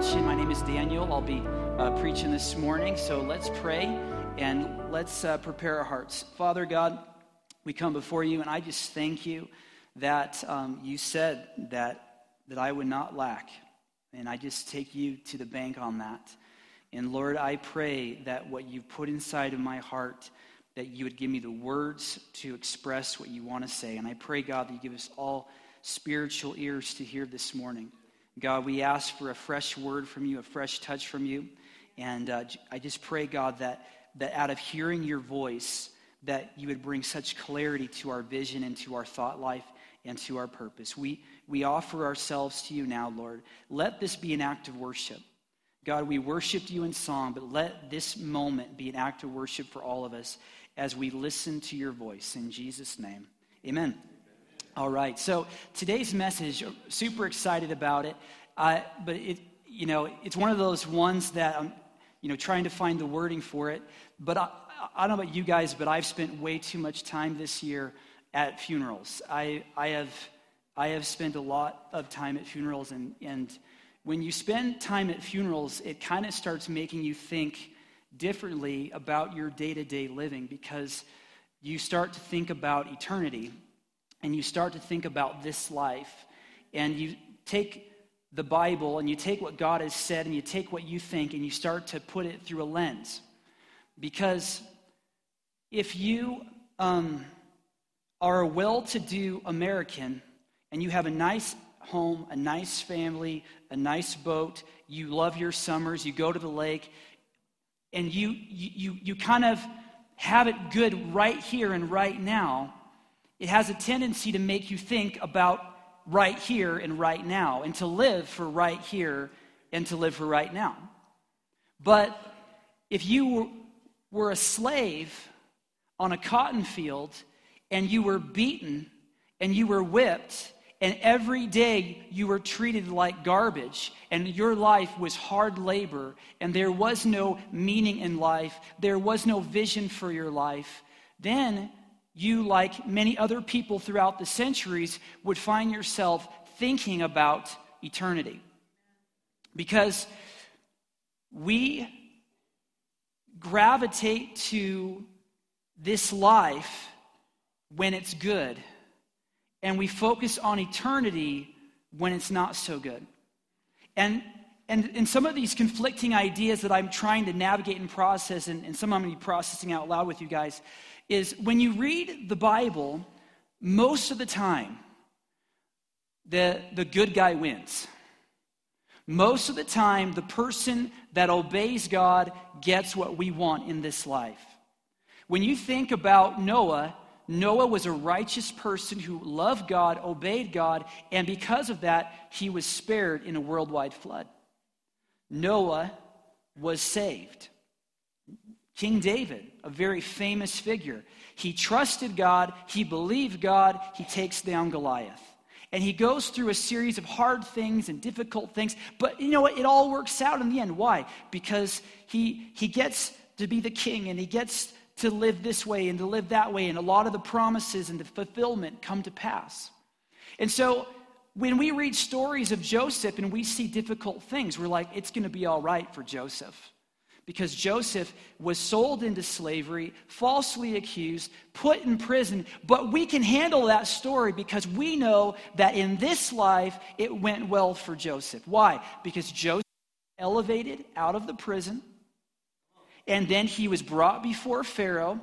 my name is Daniel. I'll be uh, preaching this morning. So let's pray and let's uh, prepare our hearts. Father God, we come before you, and I just thank you that um, you said that, that I would not lack. And I just take you to the bank on that. And Lord, I pray that what you've put inside of my heart, that you would give me the words to express what you want to say. And I pray, God, that you give us all spiritual ears to hear this morning. God, we ask for a fresh word from you, a fresh touch from you. And uh, I just pray, God, that, that out of hearing your voice, that you would bring such clarity to our vision and to our thought life and to our purpose. We, we offer ourselves to you now, Lord. Let this be an act of worship. God, we worshiped you in song, but let this moment be an act of worship for all of us as we listen to your voice. In Jesus' name, amen. All right. So today's message, super excited about it. Uh, but it, you know, it's one of those ones that I'm, you know, trying to find the wording for it. But I, I don't know about you guys, but I've spent way too much time this year at funerals. I, I have, I have spent a lot of time at funerals, and, and when you spend time at funerals, it kind of starts making you think differently about your day to day living because you start to think about eternity and you start to think about this life, and you take the Bible and you take what God has said and you take what you think and you start to put it through a lens. Because if you um, are a well to do American and you have a nice home, a nice family, a nice boat, you love your summers, you go to the lake, and you, you, you kind of have it good right here and right now, it has a tendency to make you think about right here and right now and to live for right here and to live for right now. But if you were a slave on a cotton field and you were beaten and you were whipped and every day you were treated like garbage and your life was hard labor and there was no meaning in life, there was no vision for your life, then you, like many other people throughout the centuries, would find yourself thinking about eternity. Because we gravitate to this life when it's good, and we focus on eternity when it's not so good. And, and, and some of these conflicting ideas that I'm trying to navigate and process, and, and some I'm going to be processing out loud with you guys, is when you read the Bible, most of the time, the, the good guy wins. Most of the time, the person that obeys God gets what we want in this life. When you think about Noah, Noah was a righteous person who loved God, obeyed God, and because of that, he was spared in a worldwide flood. Noah was saved. King David, a very famous figure, he trusted God, he believed God, he takes down Goliath. And he goes through a series of hard things and difficult things, but you know what? It all works out in the end. Why? Because he, he gets to be the king and he gets to live this way and to live that way, and a lot of the promises and the fulfillment come to pass. And so when we read stories of Joseph and we see difficult things, we're like, it's going to be all right for Joseph because Joseph was sold into slavery, falsely accused, put in prison. But we can handle that story because we know that in this life it went well for Joseph. Why? Because Joseph elevated out of the prison, and then he was brought before Pharaoh.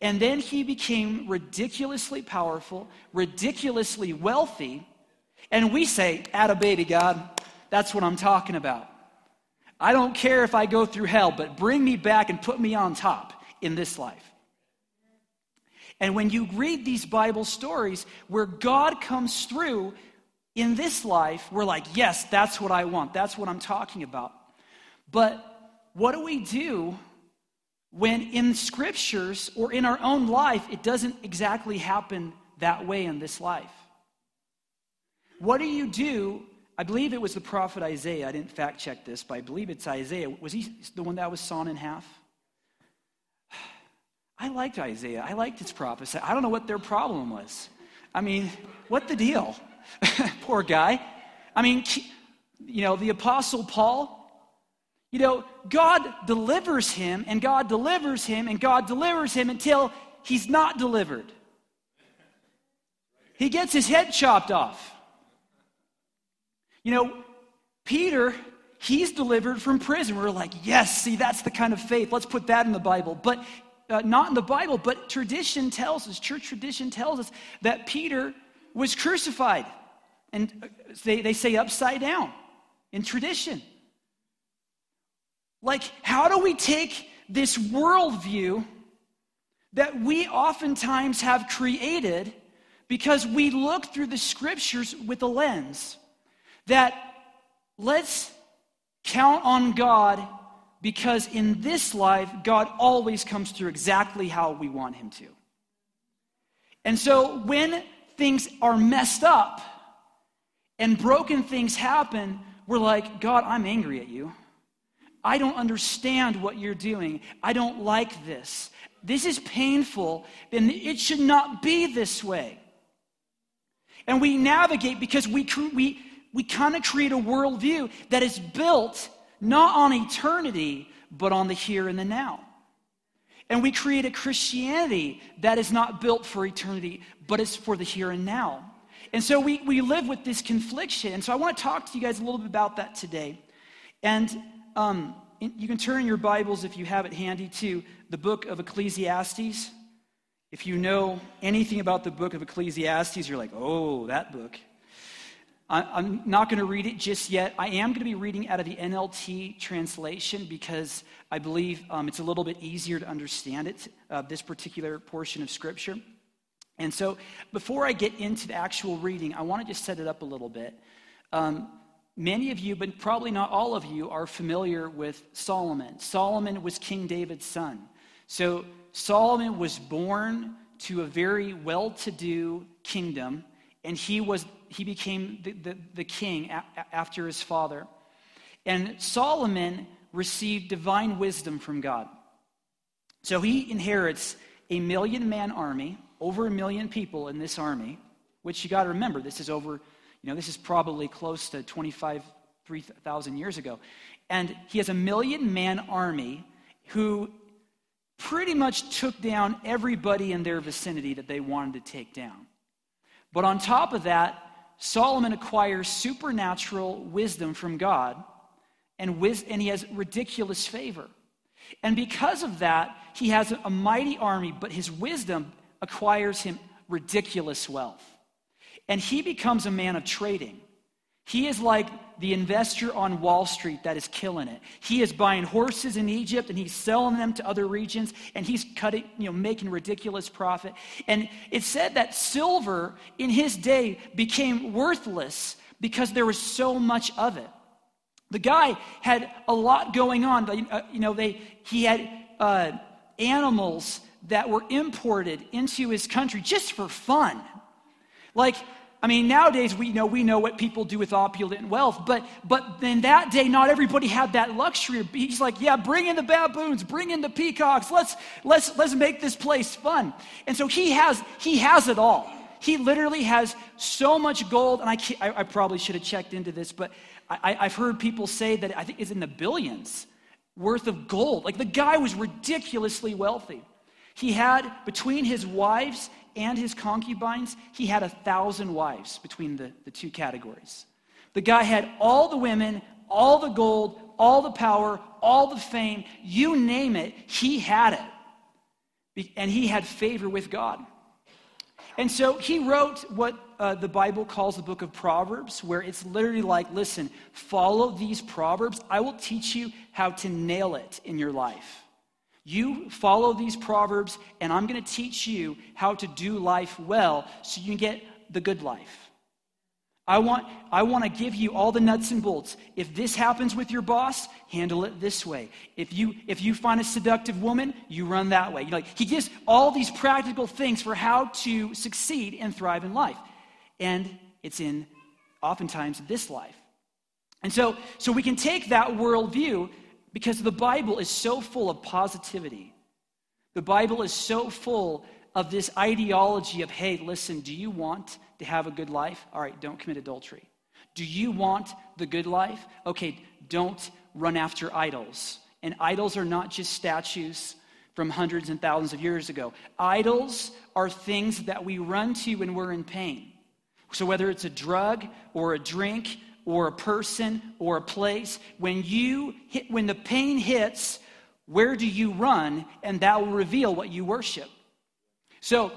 And then he became ridiculously powerful, ridiculously wealthy. And we say, Atta baby, God, that's what I'm talking about. I don't care if I go through hell, but bring me back and put me on top in this life. And when you read these Bible stories where God comes through in this life, we're like, yes, that's what I want. That's what I'm talking about. But what do we do when in scriptures or in our own life it doesn't exactly happen that way in this life? What do you do I believe it was the prophet Isaiah. I didn't fact check this, but I believe it's Isaiah. Was he the one that was sawn in half? I liked Isaiah. I liked his prophecy. I don't know what their problem was. I mean, what the deal? Poor guy. I mean, you know, the Apostle Paul, you know, God delivers him and God delivers him and God delivers him until he's not delivered. He gets his head chopped off. You know, Peter, he's delivered from prison. We're like, yes, see, that's the kind of faith. Let's put that in the Bible. But uh, not in the Bible, but tradition tells us, church tradition tells us that Peter was crucified. And uh, they, they say upside down in tradition. Like, how do we take this worldview that we oftentimes have created because we look through the scriptures with a lens that let's count on God because in this life, God always comes through exactly how we want Him to. And so when things are messed up and broken things happen, we're like, God, I'm angry at you. I don't understand what you're doing. I don't like this. This is painful, and it should not be this way. And we navigate because we, we, we kind of create a worldview that is built not on eternity, but on the here and the now. And we create a Christianity that is not built for eternity, but it's for the here and now. And so we, we live with this confliction. And so I want to talk to you guys a little bit about that today. And um, you can turn your Bibles, if you have it handy, to the book of Ecclesiastes. If you know anything about the book of Ecclesiastes, you're like, oh, that book. I'm not going to read it just yet. I am going to be reading out of the NLT translation because I believe um, it's a little bit easier to understand it, uh, this particular portion of Scripture. And so, before I get into the actual reading, I want to just set it up a little bit. Um, many of you, but probably not all of you, are familiar with Solomon. Solomon was King David's son. So, Solomon was born to a very well to do kingdom, and he was he became the, the, the king a, after his father. And Solomon received divine wisdom from God. So he inherits a million man army, over a million people in this army, which you got to remember, this is over, you know, this is probably close to 25, 3,000 years ago. And he has a million man army who pretty much took down everybody in their vicinity that they wanted to take down. But on top of that, Solomon acquires supernatural wisdom from God, and, wis- and he has ridiculous favor. And because of that, he has a mighty army, but his wisdom acquires him ridiculous wealth. And he becomes a man of trading. He is like the investor on Wall Street that is killing it. He is buying horses in Egypt and he's selling them to other regions and he's cutting, you know, making ridiculous profit. And it said that silver in his day became worthless because there was so much of it. The guy had a lot going on. Uh, you know, they, he had uh, animals that were imported into his country just for fun. Like I mean, nowadays we know we know what people do with opulent wealth, but but in that day, not everybody had that luxury. He's like, yeah, bring in the baboons, bring in the peacocks. Let's let's let's make this place fun. And so he has he has it all. He literally has so much gold, and I I, I probably should have checked into this, but I, I've heard people say that I think it's in the billions worth of gold. Like the guy was ridiculously wealthy. He had between his wives and his concubines, he had a thousand wives between the, the two categories. The guy had all the women, all the gold, all the power, all the fame, you name it, he had it. And he had favor with God. And so he wrote what uh, the Bible calls the book of Proverbs, where it's literally like, listen, follow these Proverbs. I will teach you how to nail it in your life. You follow these proverbs, and I'm going to teach you how to do life well so you can get the good life. I want, I want to give you all the nuts and bolts. If this happens with your boss, handle it this way. If you, if you find a seductive woman, you run that way. You like, he gives all these practical things for how to succeed and thrive in life. And it's in oftentimes this life. And so, so we can take that worldview because the Bible is so full of positivity. The Bible is so full of this ideology of, hey, listen, do you want to have a good life? All right, don't commit adultery. Do you want the good life? Okay, don't run after idols. And idols are not just statues from hundreds and thousands of years ago. Idols are things that we run to when we're in pain. So, whether it's a drug or a drink or a person or a place, when you hit, when the pain hits, where do you run? And that will reveal what you worship. So,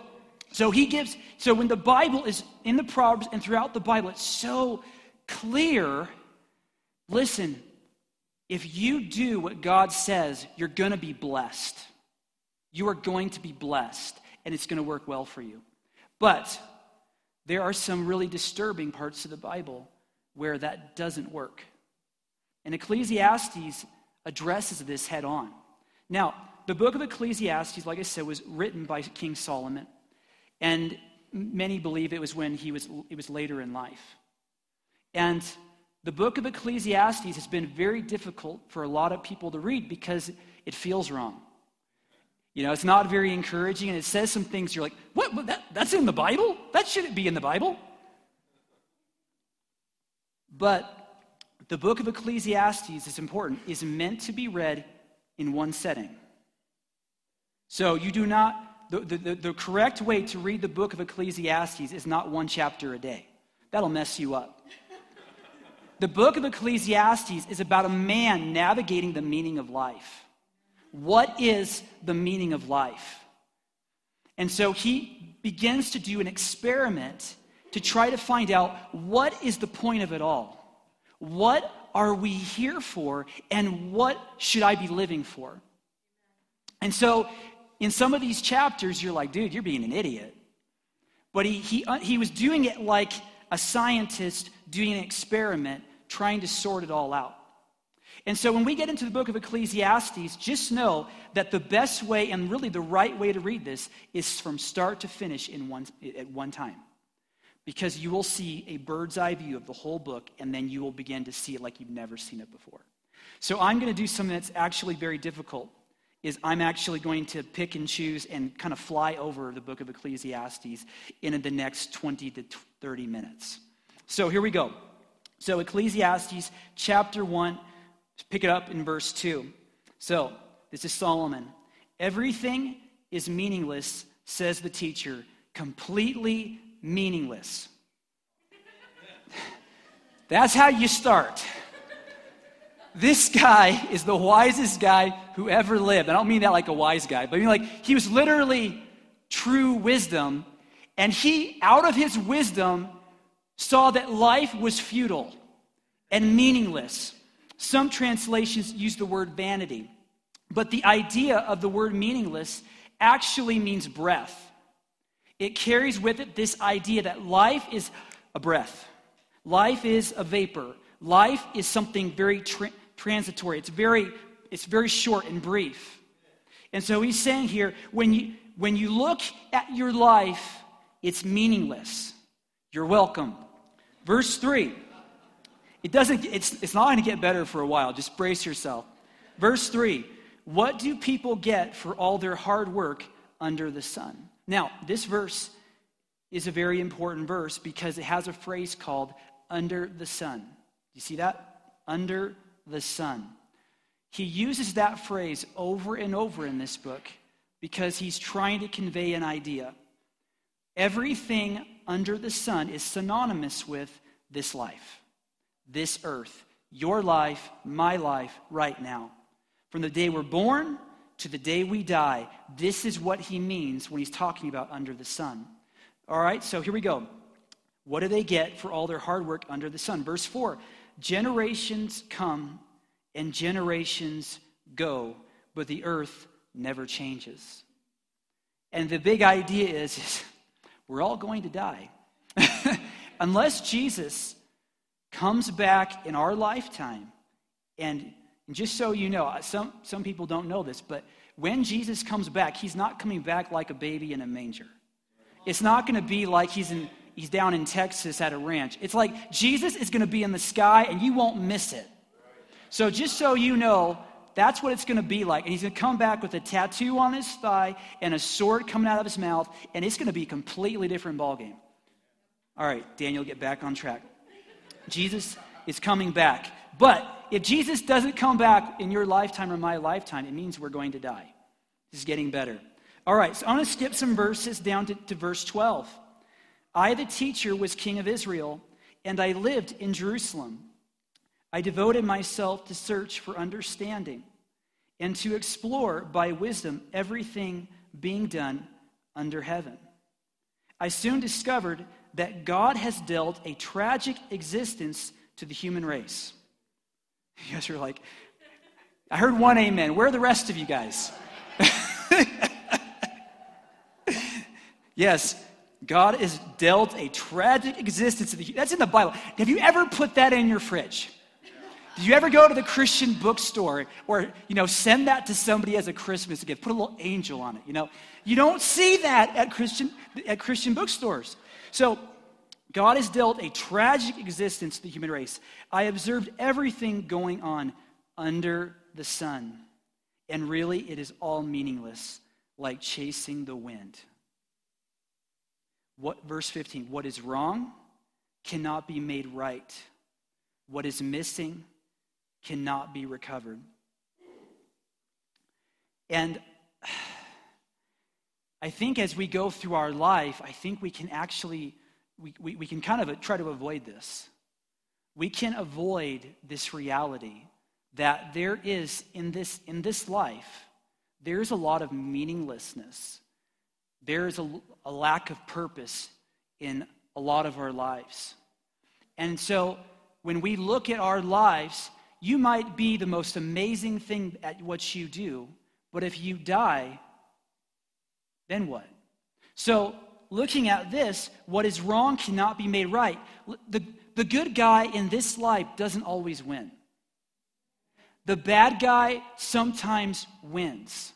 so he gives, so when the Bible is in the Proverbs and throughout the Bible, it's so clear. Listen, if you do what God says, you're going to be blessed. You are going to be blessed, and it's going to work well for you. But there are some really disturbing parts of the Bible where that doesn't work. And Ecclesiastes addresses this head on. Now, the book of Ecclesiastes, like I said, was written by King Solomon. And many believe it was when he was, it was later in life. And the book of Ecclesiastes has been very difficult for a lot of people to read because it feels wrong. You know, it's not very encouraging, and it says some things you're like, what? That, that's in the Bible? That shouldn't be in the Bible. But the book of Ecclesiastes is important, is meant to be read in one setting. So you do not, the, the, the correct way to read the book of Ecclesiastes is not one chapter a day. That'll mess you up. The book of Ecclesiastes is about a man navigating the meaning of life. What is the meaning of life? And so he begins to do an experiment to try to find out what is the point of it all? What are we here for? And what should I be living for? And so in some of these chapters, you're like, dude, you're being an idiot. But he, he, uh, he was doing it like a scientist doing an experiment, trying to sort it all out. And so when we get into the book of Ecclesiastes, just know that the best way and really the right way to read this is from start to finish in one, at one time. Because you will see a bird's eye view of the whole book, and then you will begin to see it like you've never seen it before. So I'm going to do something that's actually very difficult is I'm actually going to pick and choose and kind of fly over the book of Ecclesiastes in the next 20 to 30 minutes. So here we go. So Ecclesiastes chapter 1, pick it up in verse 2. So this is Solomon. Everything is meaningless, says the teacher, completely meaningless. That's how you start. This guy is the wisest guy who ever lived. I don't mean that like a wise guy, but I mean like he was literally true wisdom. And he, out of his wisdom, saw that life was futile and meaningless. Some translations use the word vanity, but the idea of the word meaningless actually means breath. It carries with it this idea that life is a breath, life is a vapor, life is something very tra- transitory. It's very, it's very short and brief. And so he's saying here when you, when you look at your life, it's meaningless. You're welcome. Verse 3. It doesn't, it's, it's not going to get better for a while. Just brace yourself. Verse 3. What do people get for all their hard work under the sun? Now, this verse is a very important verse because it has a phrase called under the sun. You see that? Under the sun. He uses that phrase over and over in this book because he's trying to convey an idea. Everything under the sun is synonymous with this life, this earth, your life, my life, right now. From the day we're born to the day we die, this is what he means when he's talking about under the sun. All right, so here we go. What do they get for all their hard work under the sun? Verse 4 Generations come and generations go, but the earth never changes. And the big idea is, is we're all going to die. Unless Jesus comes back in our lifetime, and, and just so you know, some, some people don't know this, but when Jesus comes back, he's not coming back like a baby in a manger. It's not going to be like he's in he's down in Texas at a ranch. It's like Jesus is going to be in the sky and you won't miss it. So just so you know, that's what it's going to be like. And he's going to come back with a tattoo on his thigh and a sword coming out of his mouth, and it's going to be a completely different ballgame. All right, Daniel, get back on track. Jesus is coming back. But if Jesus doesn't come back in your lifetime or my lifetime, it means we're going to die. This is getting better. All right, so I'm going to skip some verses down to, to verse 12. I, the teacher, was king of Israel, and I lived in Jerusalem. I devoted myself to search for understanding and to explore by wisdom everything being done under heaven. I soon discovered that God has dealt a tragic existence to the human race. You guys are like, I heard one amen. Where are the rest of you guys? yes, God has dealt a tragic existence That's in the Bible. Have you ever put that in your fridge? Did you ever go to the Christian bookstore or, you know, send that to somebody as a Christmas gift? Put a little angel on it, you know? You don't see that at Christian, at Christian bookstores. So, God has dealt a tragic existence to the human race. I observed everything going on under the sun. And really, it is all meaningless, like chasing the wind. What, verse 15, what is wrong cannot be made right. What is missing cannot be recovered. And I think as we go through our life, I think we can actually, we, we, we can kind of try to avoid this. We can avoid this reality that there is in this, in this life, there's a lot of meaninglessness. There's a, a lack of purpose in a lot of our lives. And so when we look at our lives, you might be the most amazing thing at what you do, but if you die, then what? So, looking at this, what is wrong cannot be made right. The, the good guy in this life doesn't always win. The bad guy sometimes wins.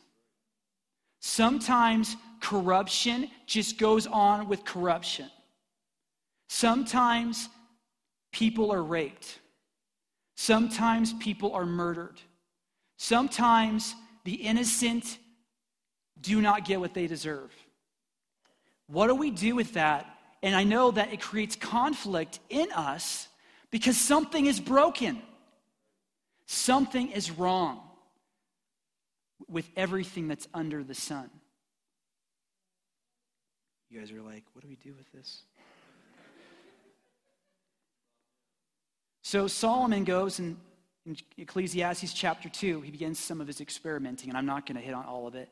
Sometimes corruption just goes on with corruption. Sometimes people are raped. Sometimes people are murdered. Sometimes the innocent do not get what they deserve. What do we do with that? And I know that it creates conflict in us because something is broken. Something is wrong with everything that's under the sun. You guys are like, what do we do with this? So Solomon goes and in Ecclesiastes chapter 2, he begins some of his experimenting, and I'm not going to hit on all of it,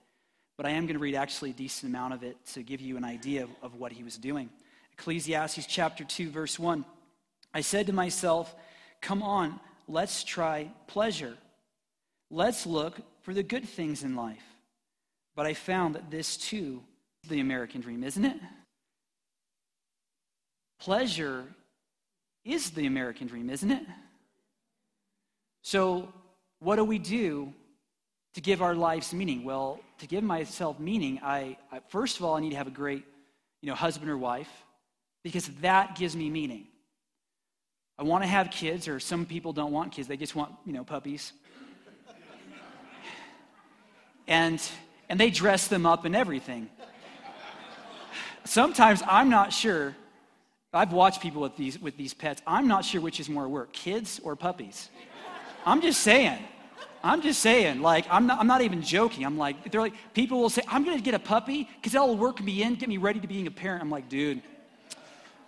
but I am going to read actually a decent amount of it to give you an idea of, what he was doing. Ecclesiastes chapter 2, verse 1. I said to myself, Come on, let's try pleasure. Let's look for the good things in life. But I found that this too is the American dream, isn't it? Pleasure is the American dream, isn't it? So, what do we do to give our lives meaning? Well, to give myself meaning, I, I, first of all I need to have a great, you know, husband or wife because that gives me meaning. I want to have kids, or some people don't want kids; they just want, you know, puppies. and and they dress them up and everything. Sometimes I'm not sure I've watched people with these, with these pets. I'm not sure which is more work, kids or puppies. I'm just saying. I'm just saying, like, I'm not, I'm not even joking. I'm like, they're like, people will say, I'm going to get a puppy because that'll work me in, get me ready to being a parent. I'm like, dude,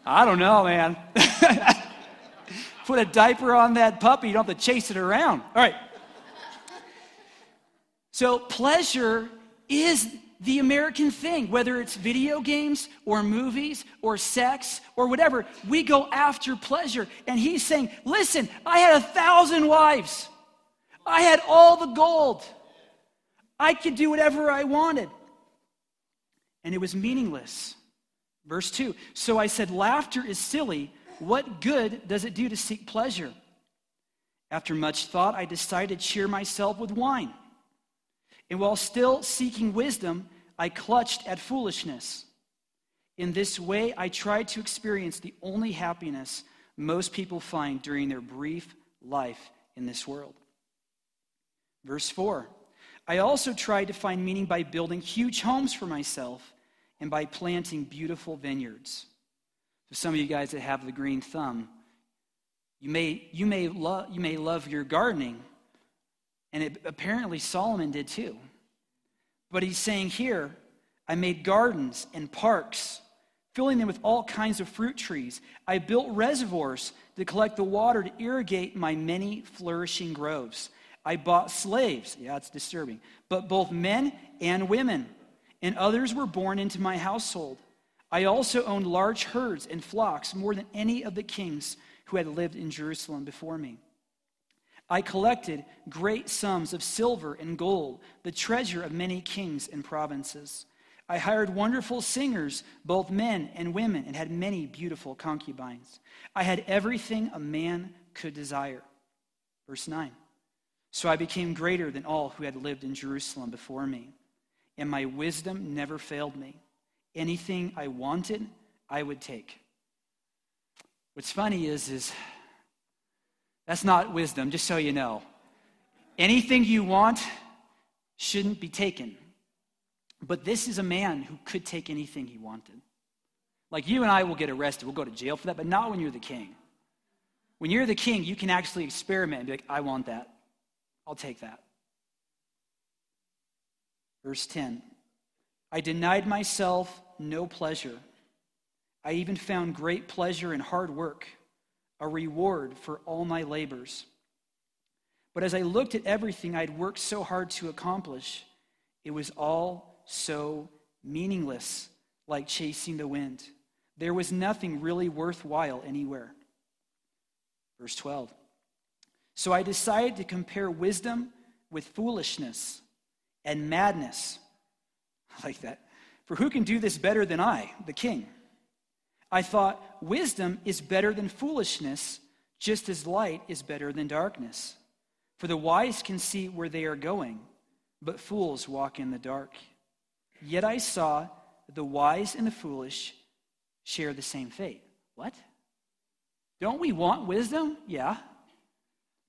I don't know, man. Put a diaper on that puppy, you don't have to chase it around. All right. So, pleasure is the American thing, whether it's video games or movies or sex or whatever, we go after pleasure. And he's saying, Listen, I had a thousand wives, I had all the gold, I could do whatever I wanted. And it was meaningless. Verse 2 So I said, Laughter is silly. What good does it do to seek pleasure? After much thought, I decided to cheer myself with wine. And while still seeking wisdom, I clutched at foolishness. In this way, I tried to experience the only happiness most people find during their brief life in this world. Verse 4 I also tried to find meaning by building huge homes for myself and by planting beautiful vineyards. For some of you guys that have the green thumb, You may, you may, lo- you may love your gardening, and it, apparently Solomon did too. But he's saying here, I made gardens and parks, filling them with all kinds of fruit trees. I built reservoirs to collect the water to irrigate my many flourishing groves. I bought slaves. Yeah, it's disturbing. But both men and women, and others were born into my household. I also owned large herds and flocks, more than any of the kings who had lived in Jerusalem before me. I collected great sums of silver and gold, the treasure of many kings and provinces. I hired wonderful singers, both men and women, and had many beautiful concubines. I had everything a man could desire. Verse 9. So I became greater than all who had lived in Jerusalem before me, and my wisdom never failed me. Anything I wanted, I would take. What's funny is, is that's not wisdom, just so you know. Anything you want shouldn't be taken. But this is a man who could take anything he wanted. Like you and I will get arrested, we'll go to jail for that, but not when you're the king. When you're the king, you can actually experiment and be like, I want that. I'll take that. Verse 10 I denied myself no pleasure. I even found great pleasure in hard work, a reward for all my labors. But as I looked at everything I'd worked so hard to accomplish, it was all so meaningless, like chasing the wind. There was nothing really worthwhile anywhere. Verse 12. So I decided to compare wisdom with foolishness and madness. I like that. For who can do this better than I, the king? I thought, wisdom is better than foolishness, just as light is better than darkness. For the wise can see where they are going, but fools walk in the dark. Yet I saw the wise and the foolish share the same fate. What? Don't we want wisdom? Yeah.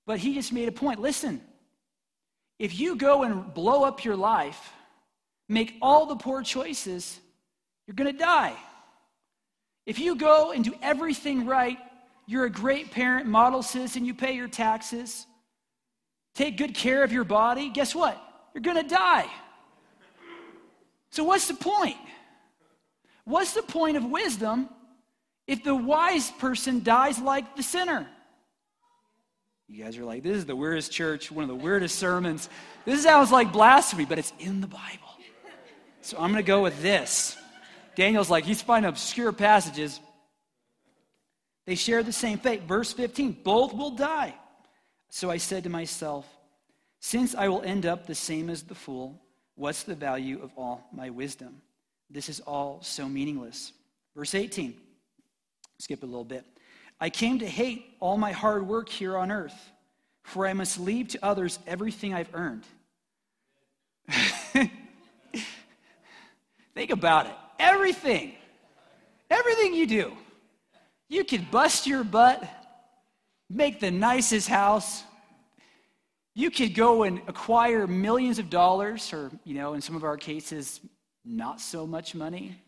But he just made a point. Listen, if you go and blow up your life, make all the poor choices, you're going to die. If you go and do everything right, you're a great parent, model citizen, you pay your taxes, take good care of your body, guess what? You're going to die. So, what's the point? What's the point of wisdom if the wise person dies like the sinner? You guys are like, this is the weirdest church, one of the weirdest sermons. This sounds like blasphemy, but it's in the Bible. So I'm going to go with this. Daniel's like, he's finding obscure passages. They share the same fate. Verse 15 both will die. So I said to myself, since I will end up the same as the fool, What's the value of all my wisdom? This is all so meaningless. Verse 18, skip a little bit. I came to hate all my hard work here on earth, for I must leave to others everything I've earned. Think about it. Everything. Everything you do. You can bust your butt, make the nicest house, you could go and acquire millions of dollars, or, you know, in some of our cases, not so much money,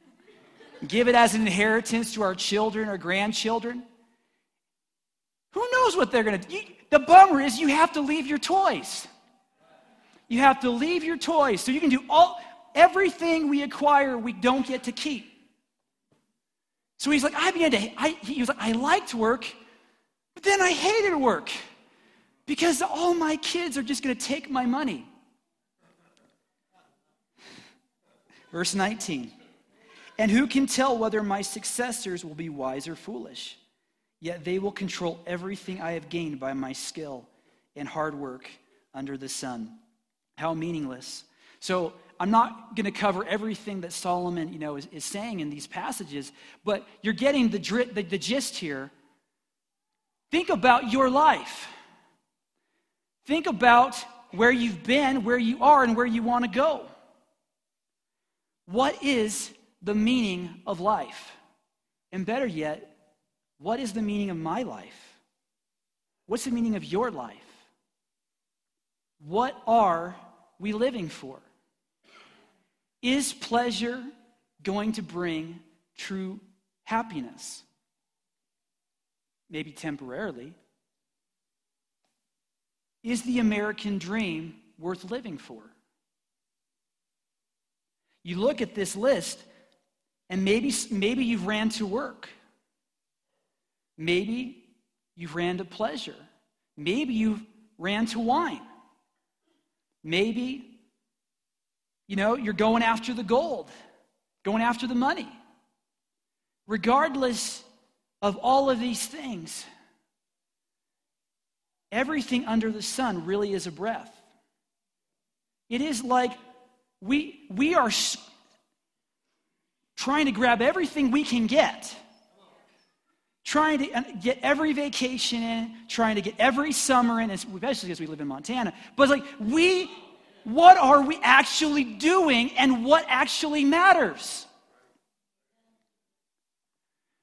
give it as an inheritance to our children or grandchildren. Who knows what they're going to do? The bummer is you have to leave your toys. You have to leave your toys. So you can do all everything we acquire we don't get to keep. So he's like, I began to, I, he was like, I liked work, but then I hated work because all my kids are just going to take my money. Verse 19. And who can tell whether my successors will be wise or foolish? Yet they will control everything I have gained by my skill and hard work under the sun. How meaningless. So I'm not going to cover everything that Solomon, you know, is, is saying in these passages, but you're getting the, the, the gist here. Think about your life. Think about where you've been, where you are, and where you want to go. What is the meaning of life? And better yet, what is the meaning of my life? What's the meaning of your life? What are we living for? Is pleasure going to bring true happiness? Maybe temporarily, is the American dream worth living for? You look at this list, and maybe, maybe you've ran to work. Maybe you've ran to pleasure. Maybe you've ran to wine. Maybe, you know, you're going after the gold, going after the money. Regardless of all of these things, everything under the sun really is a breath. It is like we, we are trying to grab everything we can get, trying to get every vacation in, trying to get every summer in, especially as we live in Montana. But it's like, we, what are we actually doing and what actually matters?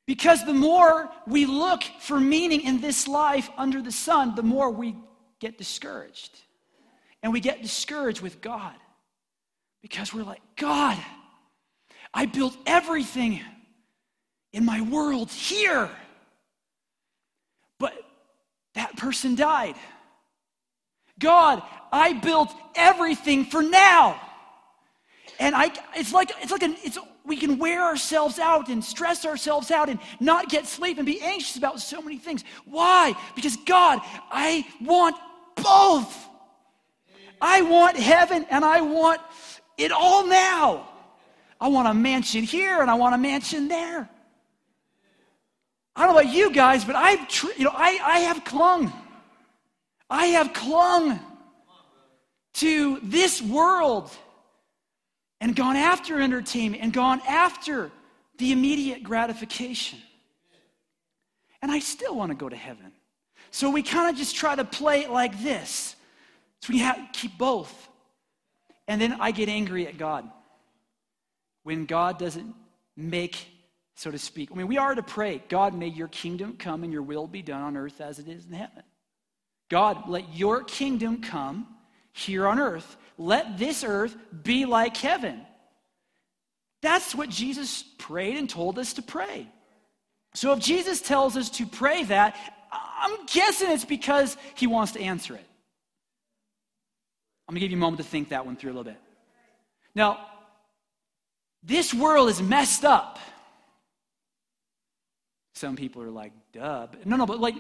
Because the more we look for meaning in this life under the sun, the more we get discouraged. And we get discouraged with God. Because we're like, God, I built everything in my world here. That person died. God, I built everything for now. And I it's like it's like an it's we can wear ourselves out and stress ourselves out and not get sleep and be anxious about so many things. Why? Because God, I want both. I want heaven and I want it all now. I want a mansion here and I want a mansion there. I don't know about you guys, but I've, tr- you know, I, I have clung. I have clung to this world and gone after entertainment and gone after the immediate gratification. And I still want to go to heaven. So we kind of just try to play it like this. So we have keep both. And then I get angry at God when God doesn't make, so to speak. I mean, we are to pray, God, may your kingdom come and your will be done on earth as it is in heaven. God, let your kingdom come here on earth. Let this earth be like heaven. That's what Jesus prayed and told us to pray. So if Jesus tells us to pray that, I'm guessing it's because he wants to answer it. I'm going to give you a moment to think that one through a little bit. Now, this world is messed up. Some people are like, duh. No, no, but like,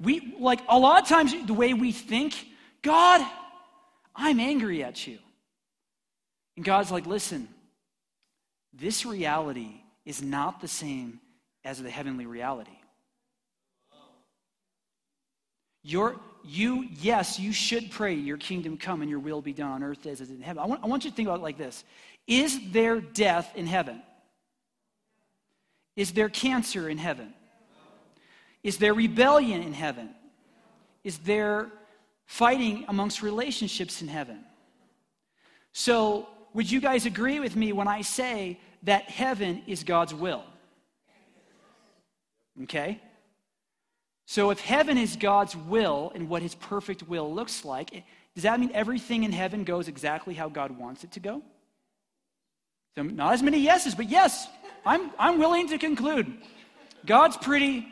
we, like, a lot of times the way we think, God, I'm angry at you. And God's like, listen, this reality is not the same as the heavenly reality. Your, you, yes, you should pray, your kingdom come and your will be done on earth as it is in heaven. I want, I want you to think about it like this Is there death in heaven? Is there cancer in heaven? Is there rebellion in heaven? Is there fighting amongst relationships in heaven? So, would you guys agree with me when I say that heaven is God's will? Okay? So, if heaven is God's will and what his perfect will looks like, does that mean everything in heaven goes exactly how God wants it to go? So, not as many yeses, but yes, I'm, I'm willing to conclude. God's pretty,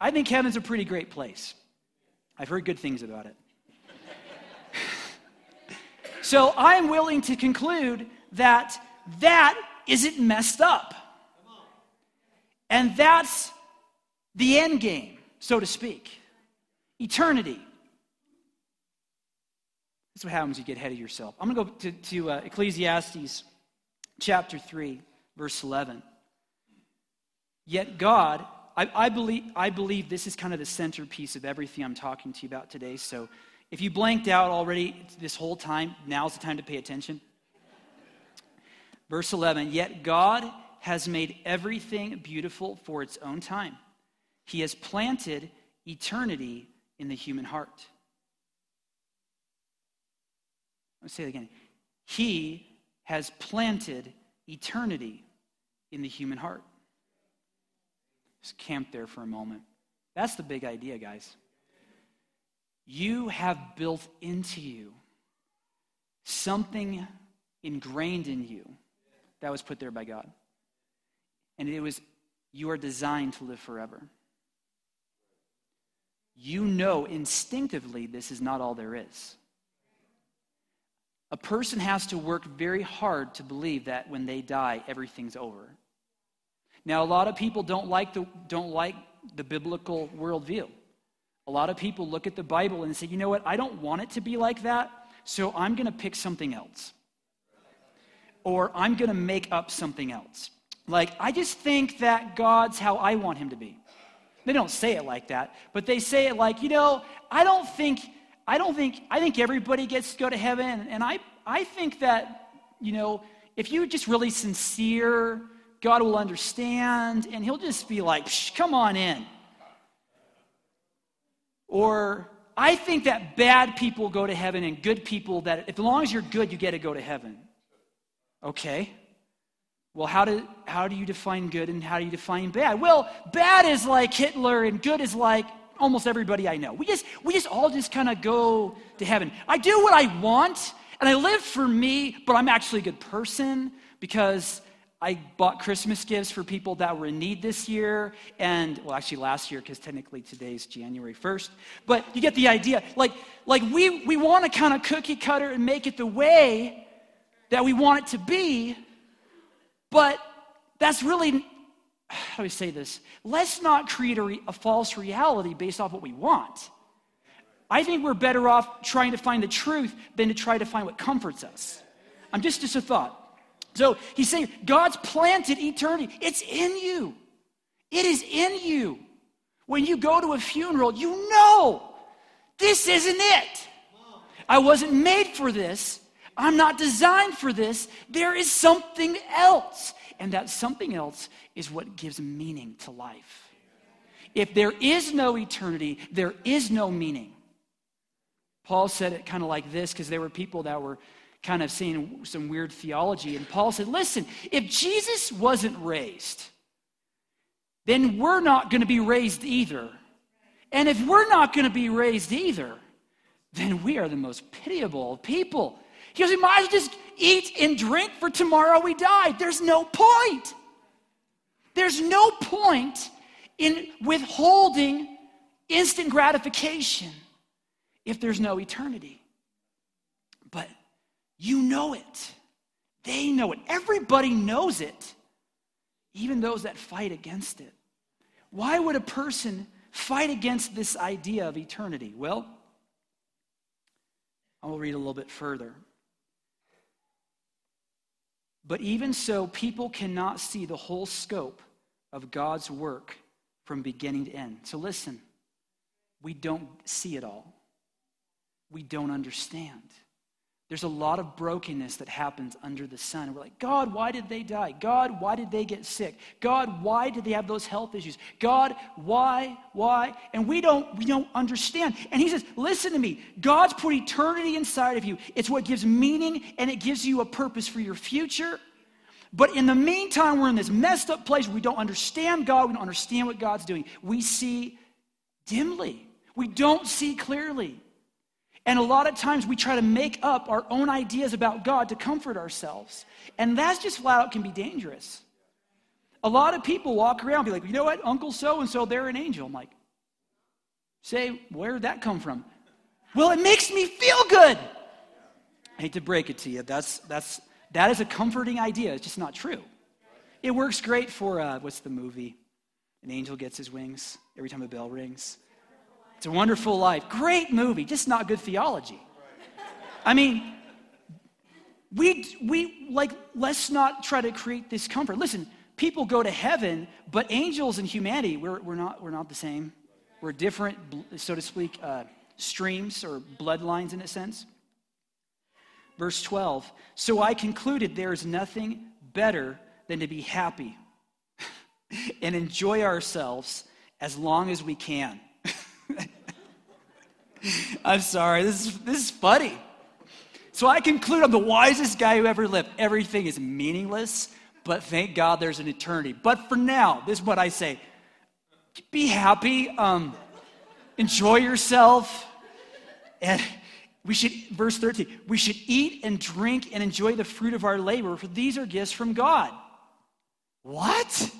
I think heaven's a pretty great place. I've heard good things about it. so, I'm willing to conclude that that isn't messed up. And that's the end game so to speak. Eternity. That's what happens when you get ahead of yourself. I'm going to go to, to uh, Ecclesiastes chapter 3, verse 11. Yet God, I, I, believe, I believe this is kind of the centerpiece of everything I'm talking to you about today. So if you blanked out already this whole time, now's the time to pay attention. Verse 11 Yet God has made everything beautiful for its own time. He has planted eternity in the human heart. Let me say it again. He has planted eternity in the human heart. Just camp there for a moment. That's the big idea, guys. You have built into you something ingrained in you that was put there by God. And it was, you are designed to live forever. you know instinctively this is not all there is. A person has to work very hard to believe that when they die, everything's over. Now, a lot of people don't like the, don't like the biblical worldview. A lot of people look at the Bible and say, you know what, I don't want it to be like that, so I'm going to pick something else. Or I'm going to make up something else. Like, I just think that God's how I want him to be. They don't say it like that, but they say it like, you know, I don't think, I don't think, I think everybody gets to go to heaven. And I, I think that, you know, if you're just really sincere, God will understand and he'll just be like, come on in. Or I think that bad people go to heaven and good people that, as long as you're good, you get to go to heaven. Okay. Well, how do, how do you define good and how do you define bad? Well, bad is like Hitler and good is like almost everybody I know. We just, we just all just kind of go to heaven. I do what I want and I live for me, but I'm actually a good person because I bought Christmas gifts for people that were in need this year, and well, actually last year, because technically today's January 1st. But you get the idea. Like, like we, we want to kind of cookie cutter and make it the way that we want it to be, but that's really, how do we say this? Let's not create a, re, a false reality based off what we want. I think we're better off trying to find the truth than to try to find what comforts us. I'm just, just a thought. So he's saying God's planted eternity. It's in you. It is in you. When you go to a funeral, you know this isn't it. I wasn't made for this. I'm not designed for this. There is something else. And that something else is what gives meaning to life. If there is no eternity, there is no meaning. Paul said it kind of like this because there were people that were kind of saying some weird theology. And Paul said, listen, if Jesus wasn't raised, then we're not going to be raised either. And if we're not going to be raised either, then we are the most pitiable people. He goes, we might as well just eat and drink for tomorrow we die. There's no point. There's no point in withholding instant gratification if there's no eternity. You know it. They know it. Everybody knows it, even those that fight against it. Why would a person fight against this idea of eternity? Well, I will read a little bit further. But even so, people cannot see the whole scope of God's work from beginning to end. So listen, we don't see it all, we don't understand. There's a lot of brokenness that happens under the sun. We're like, God, why did they die? God, why did they get sick? God, why did they have those health issues? God, why, why? And we don't, we don't understand. And he says, listen to me. God's put eternity inside of you. It's what gives meaning and it gives you a purpose for your future. But in the meantime, we're in this messed up place. We don't understand God. We don't understand what God's doing. We see dimly. We don't see clearly. And a lot of times we try to make up our own ideas about God to comfort ourselves. And that's just flat out can be dangerous. A lot of people walk around be like, you know what, Uncle so and so, they're an angel. I'm like, say, where did that come from? Well, it makes me feel good. I hate to break it to you. That's, that's, that is a comforting idea. It's just not true. It works great for, uh, what's the movie? An angel gets his wings every time a bell rings. It's a Wonderful Life. Great movie, just not good theology. I mean, we, we like, let's not try to create this comfort. Listen, people go to heaven, but angels and humanity, we're, we're, not, we're not the same. We're different, so to speak, uh, streams or bloodlines in a sense. Verse 12 So I concluded there is nothing better than to be happy and enjoy ourselves as long as we can. I'm sorry, this is, this is funny. So I conclude I'm the wisest guy who ever lived. Everything is meaningless, but thank God there's an eternity. But for now, this is what I say be happy, um, enjoy yourself, and we should, verse 13, we should eat and drink and enjoy the fruit of our labor, for these are gifts from God. What?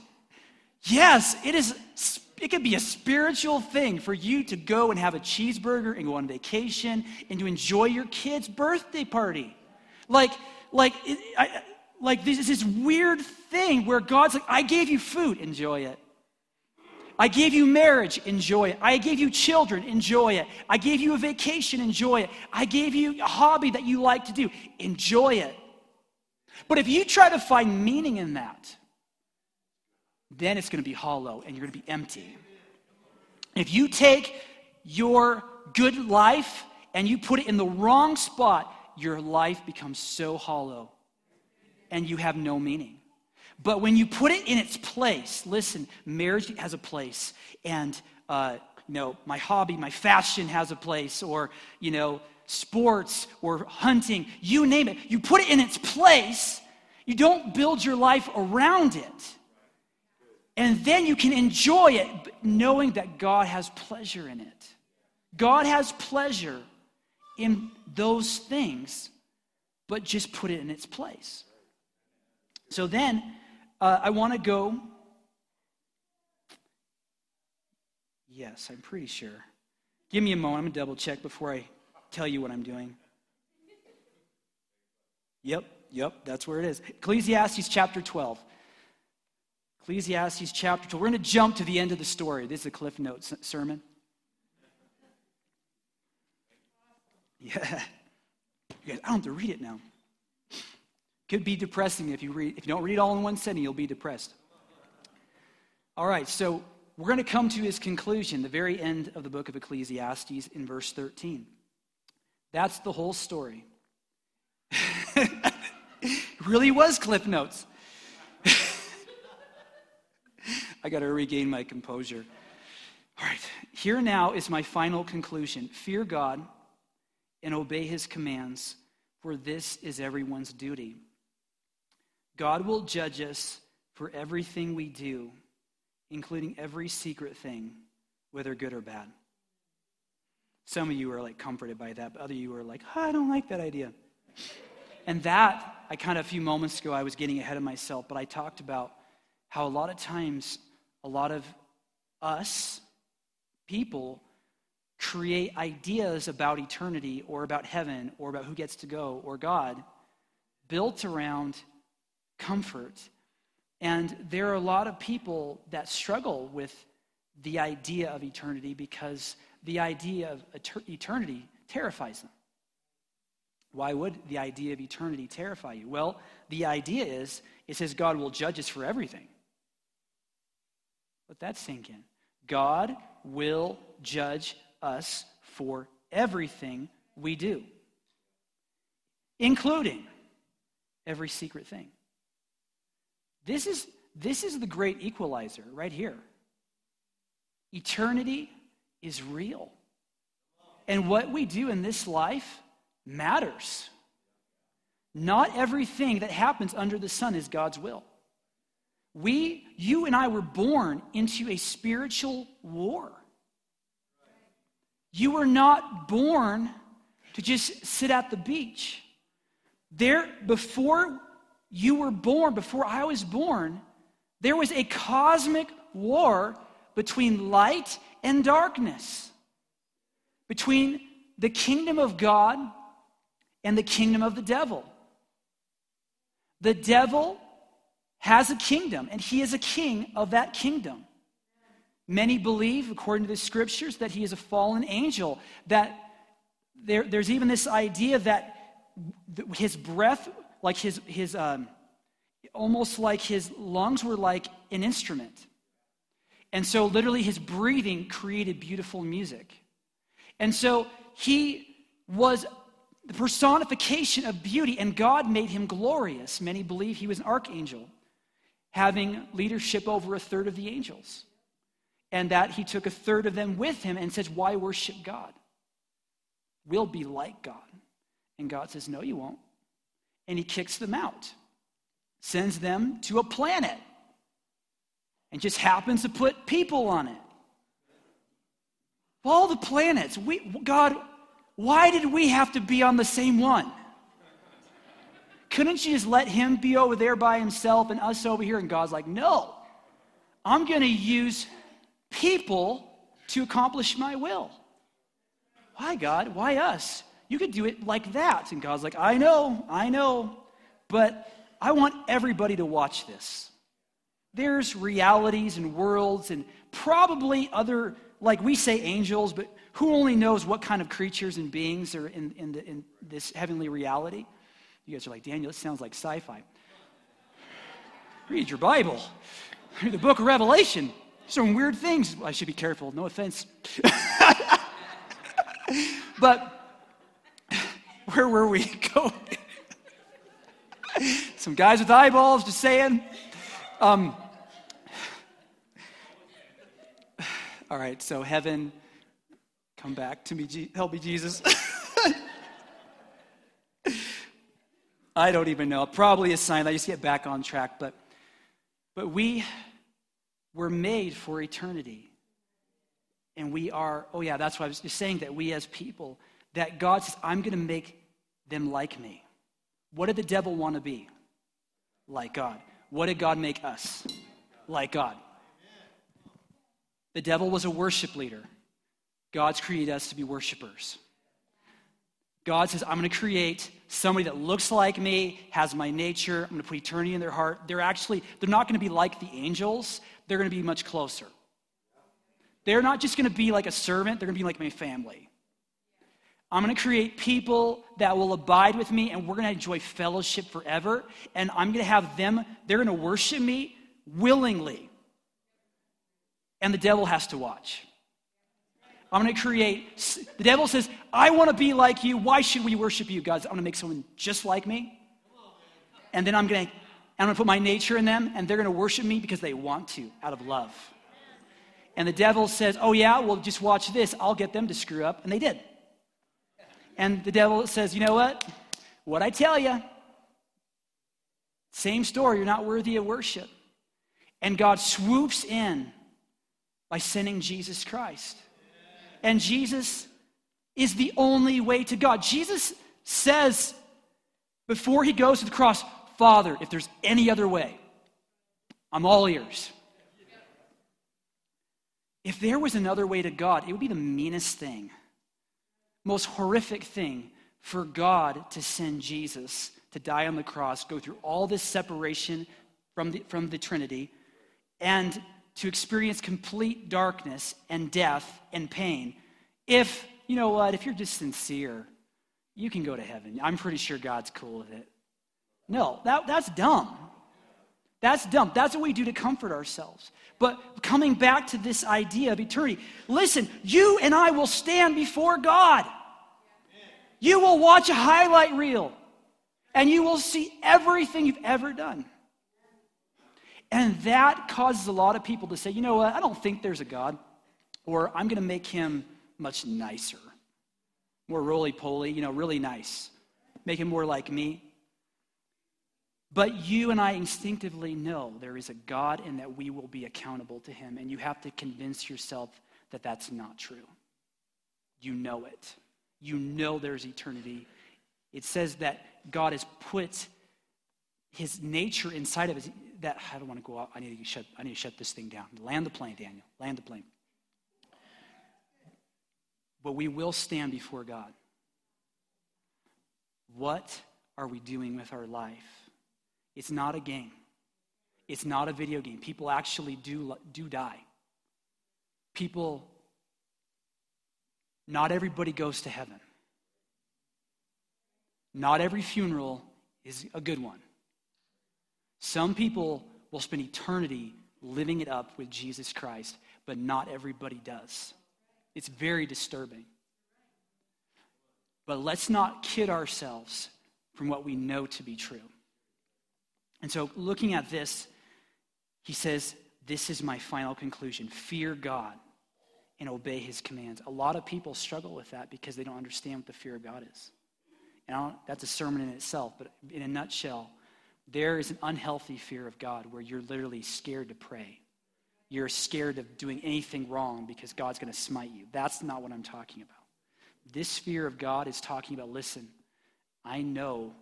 Yes, it is it could be a spiritual thing for you to go and have a cheeseburger and go on vacation and to enjoy your kid's birthday party. Like, like, I, like this is this weird thing where God's like, I gave you food, enjoy it. I gave you marriage, enjoy it. I gave you children, enjoy it. I gave you a vacation, enjoy it. I gave you a hobby that you like to do, enjoy it. But if you try to find meaning in that, then it's going to be hollow and you're going to be empty. If you take your good life and you put it in the wrong spot, your life becomes so hollow and you have no meaning. But when you put it in its place, listen, marriage has a place, and uh, you know, my hobby, my fashion has a place, or you know, sports or hunting, you name it. You put it in its place. You don't build your life around it. And then you can enjoy it knowing that God has pleasure in it. God has pleasure in those things, but just put it in its place. So then uh, I want to go. Yes, I'm pretty sure. Give me a moment. I'm going to double check before I tell you what I'm doing. Yep, yep, that's where it is. Ecclesiastes chapter 12. Ecclesiastes chapter 12. We're going to jump to the end of the story. This is a Cliff Notes sermon. Yeah. You guys, I don't have to read it now. Could be depressing if you read if you don't read all in one sitting, you'll be depressed. All right, so we're going to come to his conclusion, the very end of the book of Ecclesiastes in verse 13. That's the whole story. really was Cliff Notes. I got to regain my composure. All right, here now is my final conclusion fear God and obey his commands, for this is everyone's duty. God will judge us for everything we do, including every secret thing, whether good or bad. Some of you are like comforted by that, but other you are like, oh, I don't like that idea. And that, I kind of a few moments ago, I was getting ahead of myself, but I talked about how a lot of times, a lot of us, people, create ideas about eternity or about heaven or about who gets to go or God built around comfort. And there are a lot of people that struggle with the idea of eternity because the idea of eternity terrifies them. Why would the idea of eternity terrify you? Well, the idea is it says God will judge us for everything. Let that sink in. God will judge us for everything we do, including every secret thing. This is, this is the great equalizer right here. Eternity is real. And what we do in this life matters. Not everything that happens under the sun is God's will. We, you and I were born into a spiritual war. You were not born to just sit at the beach. There, before you were born, before I was born, there was a cosmic war between light and darkness, between the kingdom of God and the kingdom of the devil. The devil has a kingdom, and he is a king of that kingdom. Many believe, according to the scriptures, that he is a fallen angel, that there, there's even this idea that his breath like his, his um, almost like his lungs were like an instrument. And so, literally, his breathing created beautiful music. And so, he was the personification of beauty, and God made him glorious. Many believe he was an archangel, having leadership over a third of the angels. And that he took a third of them with him and says, Why worship God? We'll be like God. And God says, No, you won't and he kicks them out, sends them to a planet, and just happens to put people on it. All the planets, we, God, why did we have to be on the same one? Couldn't you just let him be over there by himself and us over here? And God's like, no, I'm going to use people to accomplish my will. Why, God? Why us? You could do it like that. And God's like, I know, I know, but I want everybody to watch this. There's realities and worlds and probably other, like we say angels, but who only knows what kind of creatures and beings are in, in, the, in this heavenly reality? You guys are like, Daniel, this sounds like sci fi. Read your Bible, read the book of Revelation. Some weird things. I should be careful, no offense. but where were we going? Some guys with eyeballs just saying. Um, all right, so heaven, come back to me, help me, Jesus. I don't even know. Probably a sign. I just get back on track. But, but we were made for eternity. And we are, oh yeah, that's why I was just saying that we as people, that God says, I'm going to make them like me. What did the devil want to be? Like God. What did God make us? Like God. The devil was a worship leader. God's created us to be worshipers. God says, I'm going to create somebody that looks like me, has my nature. I'm going to put eternity in their heart. They're actually, they're not going to be like the angels. They're going to be much closer. They're not just going to be like a servant. They're going to be like my family. I'm going to create people that will abide with me and we're going to enjoy fellowship forever. And I'm going to have them, they're going to worship me willingly. And the devil has to watch. I'm going to create. The devil says, I want to be like you. Why should we worship you, God? I'm going to make someone just like me. And then I'm going to, I'm going to put my nature in them, and they're going to worship me because they want to, out of love. And the devil says, Oh, yeah, well, just watch this. I'll get them to screw up. And they did. And the devil says, You know what? What I tell you, same story. You're not worthy of worship. And God swoops in by sending Jesus Christ and Jesus is the only way to God. Jesus says before he goes to the cross, Father, if there's any other way, I'm all ears. If there was another way to God, it would be the meanest thing, most horrific thing for God to send Jesus to die on the cross, go through all this separation from the, from the Trinity, and to experience complete darkness and death and pain. If, you know what, if you're just sincere, you can go to heaven. I'm pretty sure God's cool with it. No, that, that's dumb. That's dumb. That's what we do to comfort ourselves. But coming back to this idea of eternity, listen, you and I will stand before God. You will watch a highlight reel and you will see everything you've ever done. And that causes a lot of people to say, you know what, I don't think there's a God, or I'm going to make him much nicer, more roly poly, you know, really nice, make him more like me. But you and I instinctively know there is a God and that we will be accountable to him. And you have to convince yourself that that's not true. You know it. You know there's eternity. It says that God has put his nature inside of us that I don't want to go out. I need to shut, I need to shut this thing down. Land the plane, Daniel. Land the plane. But we will stand before God. What are we doing with our life? It's not a game. It's not a video game. People actually do, do die. People, not everybody goes to heaven. Not every funeral is a good one. Some people will spend eternity living it up with Jesus Christ, but not everybody does. It's very disturbing. But let's not kid ourselves from what we know to be true. And so, looking at this, he says, This is my final conclusion fear God and obey his commands. A lot of people struggle with that because they don't understand what the fear of God is. And that's a sermon in itself, but in a nutshell, there is an unhealthy fear of God where you're literally scared to pray. You're scared of doing anything wrong because God's going to smite you. That's not what I'm talking about. This fear of God is talking about listen, I know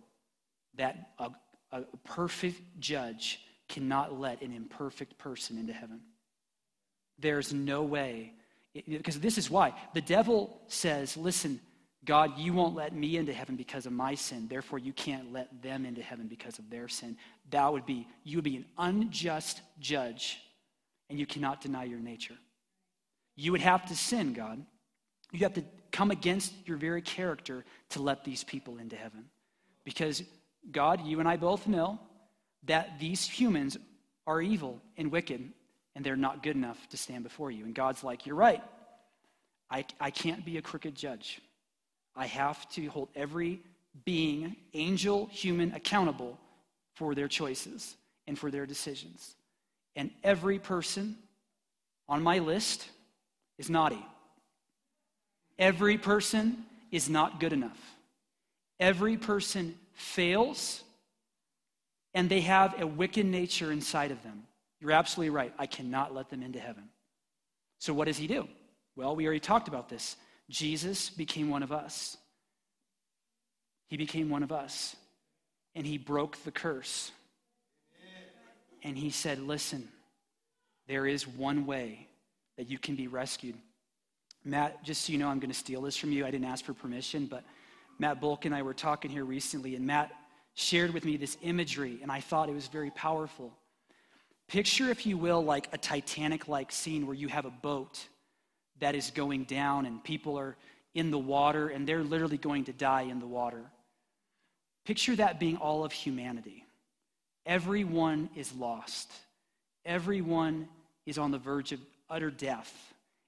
that a, a perfect judge cannot let an imperfect person into heaven. There's no way. Because this is why. The devil says, listen, God, you won't let me into heaven because of my sin. Therefore, you can't let them into heaven because of their sin. That would be, you would be an unjust judge, and you cannot deny your nature. You would have to sin, God. You have to come against your very character to let these people into heaven. Because, God, you and I both know that these humans are evil and wicked, and they're not good enough to stand before you. And God's like, You're right. I, I can't be a crooked judge. I have to hold every being, angel, human, accountable for their choices and for their decisions. And every person on my list is naughty. Every person is not good enough. Every person fails, and they have a wicked nature inside of them. You're absolutely right. I cannot let them into heaven. So, what does he do? Well, we already talked about this. Jesus became one of us. He became one of us. And he broke the curse. And he said, Listen, there is one way that you can be rescued. Matt, just so you know, I'm going to steal this from you. I didn't ask for permission, but Matt Bulk and I were talking here recently, and Matt shared with me this imagery, and I thought it was very powerful. Picture, if you will, like a Titanic like scene where you have a boat that is going down and people are in the water and they're literally going to die in the water. Picture that being all of humanity. Everyone is lost, everyone is on the verge of utter death,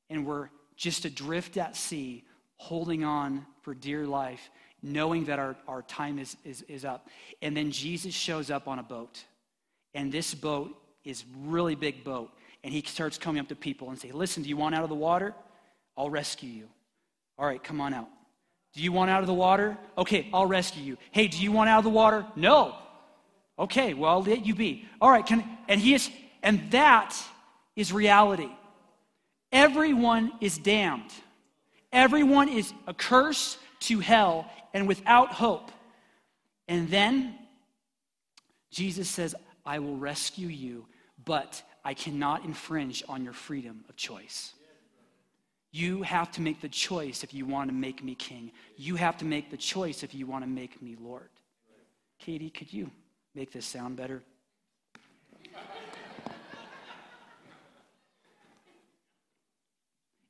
and we're just adrift at sea, holding on for dear life, knowing that our, our time is, is, is up. And then Jesus shows up on a boat, and this boat is really big boat and he starts coming up to people and say, Listen, do you want out of the water? I'll rescue you. All right, come on out. Do you want out of the water? Okay, I'll rescue you. Hey, do you want out of the water? No. Okay, well, I'll let you be. All right, can, and he is, and that is reality. Everyone is damned. Everyone is a curse to hell and without hope. And then Jesus says, I will rescue you, but I cannot infringe on your freedom of choice. You have to make the choice if you want to make me king. You have to make the choice if you want to make me Lord. Katie, could you make this sound better?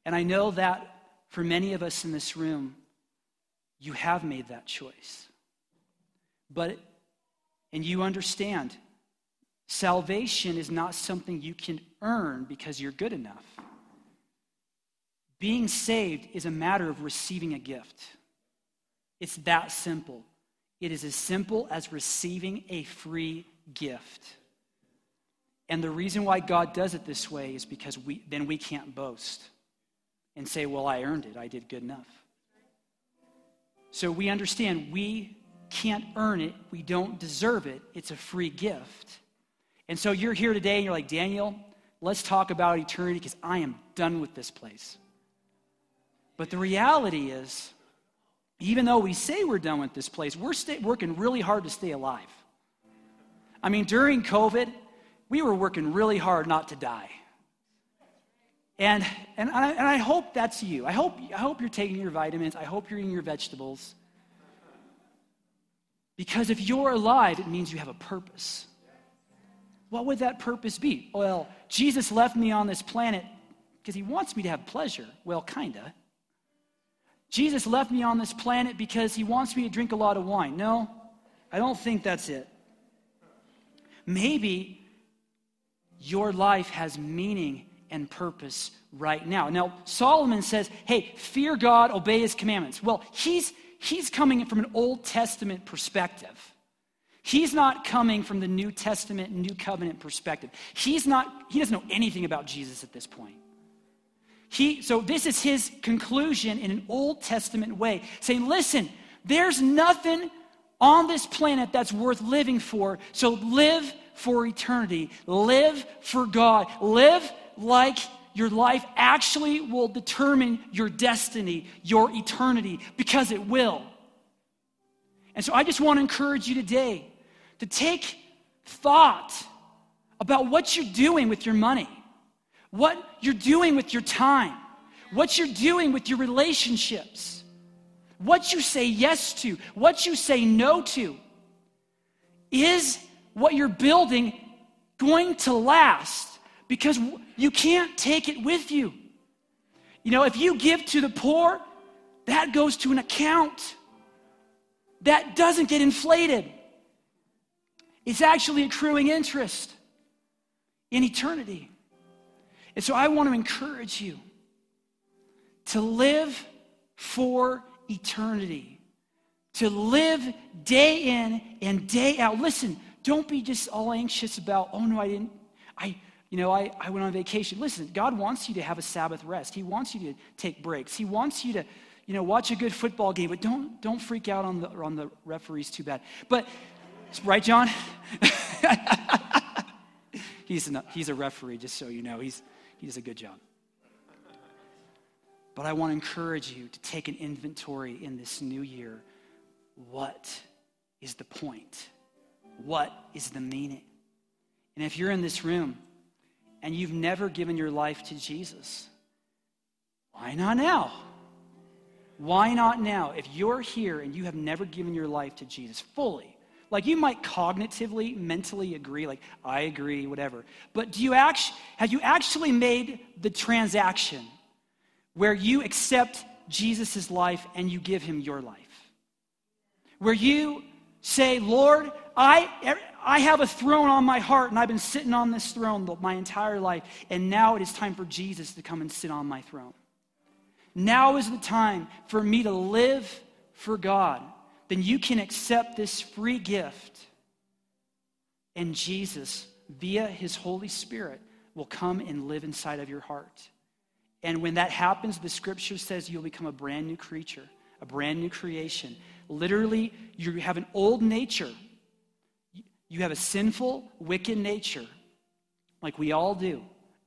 and I know that for many of us in this room, you have made that choice. But, and you understand Salvation is not something you can earn because you're good enough. Being saved is a matter of receiving a gift. It's that simple. It is as simple as receiving a free gift. And the reason why God does it this way is because we, then we can't boast and say, well, I earned it. I did good enough. So we understand we can't earn it. We don't deserve it. It's a free gift. And so you're here today and you're like, Daniel, let's talk about eternity because I am done with this place. But the reality is, even though we say we're done with this place, we're stay, working really hard to stay alive. I mean, during COVID, we were working really hard not to die. And, and, I, and I hope that's you. I hope, I hope you're taking your vitamins. I hope you're eating your vegetables. Because if you're alive, it means you have a purpose. What would that purpose be? Well, Jesus left me on this planet because he wants me to have pleasure. Well, kinda. Jesus left me on this planet because he wants me to drink a lot of wine. No, I don't think that's it. Maybe your life has meaning and purpose right now. Now, Solomon says, hey, fear God, obey his commandments. Well, he's, he's coming from an Old Testament perspective. He's not coming from the New Testament, New Covenant perspective. He's not, he doesn't know anything about Jesus at this point. He, so this is his conclusion in an Old Testament way, saying, listen, there's nothing on this planet that's worth living for. So live for eternity. Live for God. Live like your life actually will determine your destiny, your eternity, because it will. And so I just want to encourage you today to take thought about what you're doing with your money. what you're doing with your time, what you're doing with your relationships, what you say yes to, what you say no to. Is what you're building going to last? Because you can't take it with you. You know, if you give to the poor, that goes to an account that doesn't get inflated. It's actually accruing interest in eternity. And so I want to encourage you to live for eternity, to live day in and day out. Listen, don't be just all anxious about, oh no, I didn't, I, you know, I, I went on vacation. Listen, God wants you to have a Sabbath rest. He wants you to take breaks. He wants you to, you know, watch a good football game, but don't, don't freak out on the, on the referees too bad. But, right, John? he's, an, he's a referee, just so you know. He's, he does a good job. But I want to encourage you to take an inventory in this new year. What is the point? What is the meaning? And if you're in this room and you've never given your life to Jesus, why not now? Why not now? If you're here and you have never given your life to Jesus fully, like you might cognitively, mentally agree, like I agree, whatever. But do you actually have you actually made the transaction where you accept Jesus' life and you give him your life? Where you say, Lord, I, er, I have a throne on my heart, and I've been sitting on this throne my entire life, and now it is time for Jesus to come and sit on my throne. Now is the time for me to live for God. Then you can accept this free gift, and Jesus, via his Holy Spirit, will come and live inside of your heart. And when that happens, the scripture says you'll become a brand new creature, a brand new creation. Literally, you have an old nature you have a sinful, wicked nature, like we all do,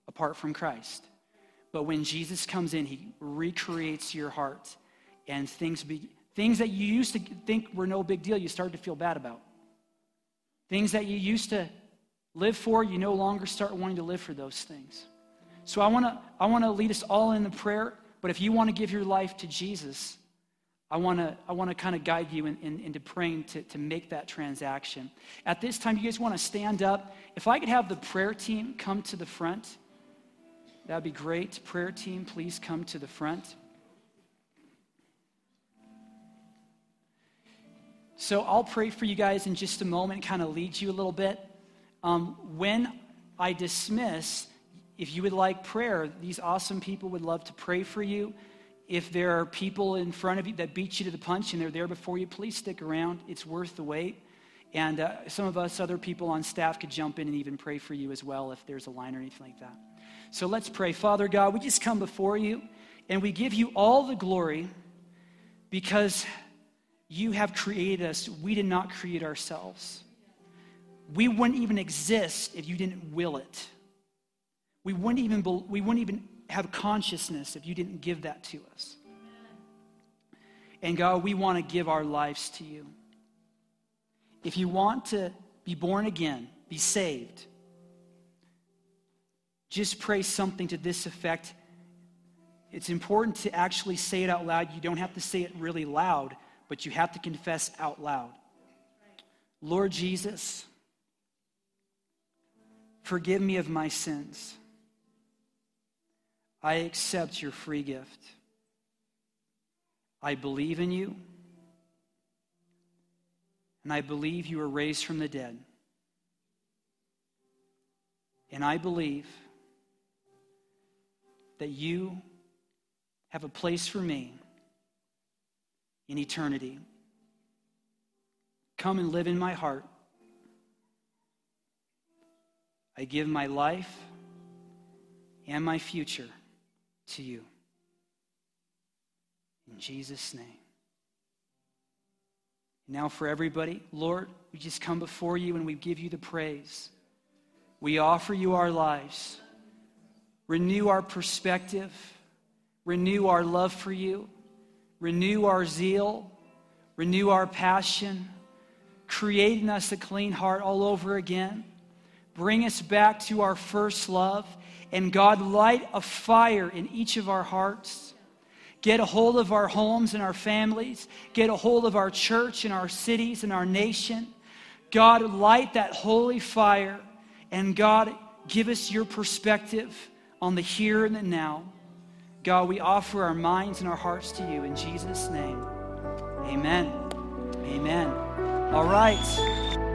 apart from Christ. But when Jesus comes in, he recreates your heart, and things, be, things that you used to think were no big deal, you start to feel bad about. Things that you used to live for, you no longer start wanting to live for those things. So I want to I want to lead us all in the prayer, but if you want to give your life to Jesus, I want to I want to kind of guide you in, in, into praying to, to make that transaction. At this time, you guys want to stand up. If I could have the prayer team come to the front, that'd be great. Prayer team, please come to the front. So I'll pray for you guys in just a moment, kind of lead you a little bit. Um, when I dismiss, if you would like prayer, these awesome people would love to pray for you. If there are people in front of you that beat you to the punch and they're there before you, please stick around. It's worth the wait. And uh, some of us, other people on staff, could jump in and even pray for you as well if there's a line or anything like that. So let's pray. Father God, we just come before you and we give you all the glory because you have created us. We did not create ourselves. We wouldn't even exist if you didn't will it. We wouldn't even, we wouldn't even have consciousness if you didn't give that to us. And God, we want to give our lives to you. If you want to be born again, be saved, just pray something to this effect. It's important to actually say it out loud. You don't have to say it really loud, but you have to confess out loud. Lord Jesus, forgive me of my sins. I accept your free gift. I believe in you, and I believe you were raised from the dead. And I believe that you have a place for me in eternity. Come and live in my heart. I give my life and my future to you. In Jesus' name. Now, for everybody, Lord, we just come before you and we give you the praise. We offer you our lives. Renew our perspective. Renew our love for you. Renew our zeal. Renew our passion. Create in us a clean heart all over again. Bring us back to our first love And God, light a fire in each of our hearts. Get a hold of our homes and our families. Get a hold of our church and our cities and our nation. God, light that holy fire. And God, give us your perspective on the here and the now. God, we offer our minds and our hearts to you in Jesus' name. Amen. Amen. All right.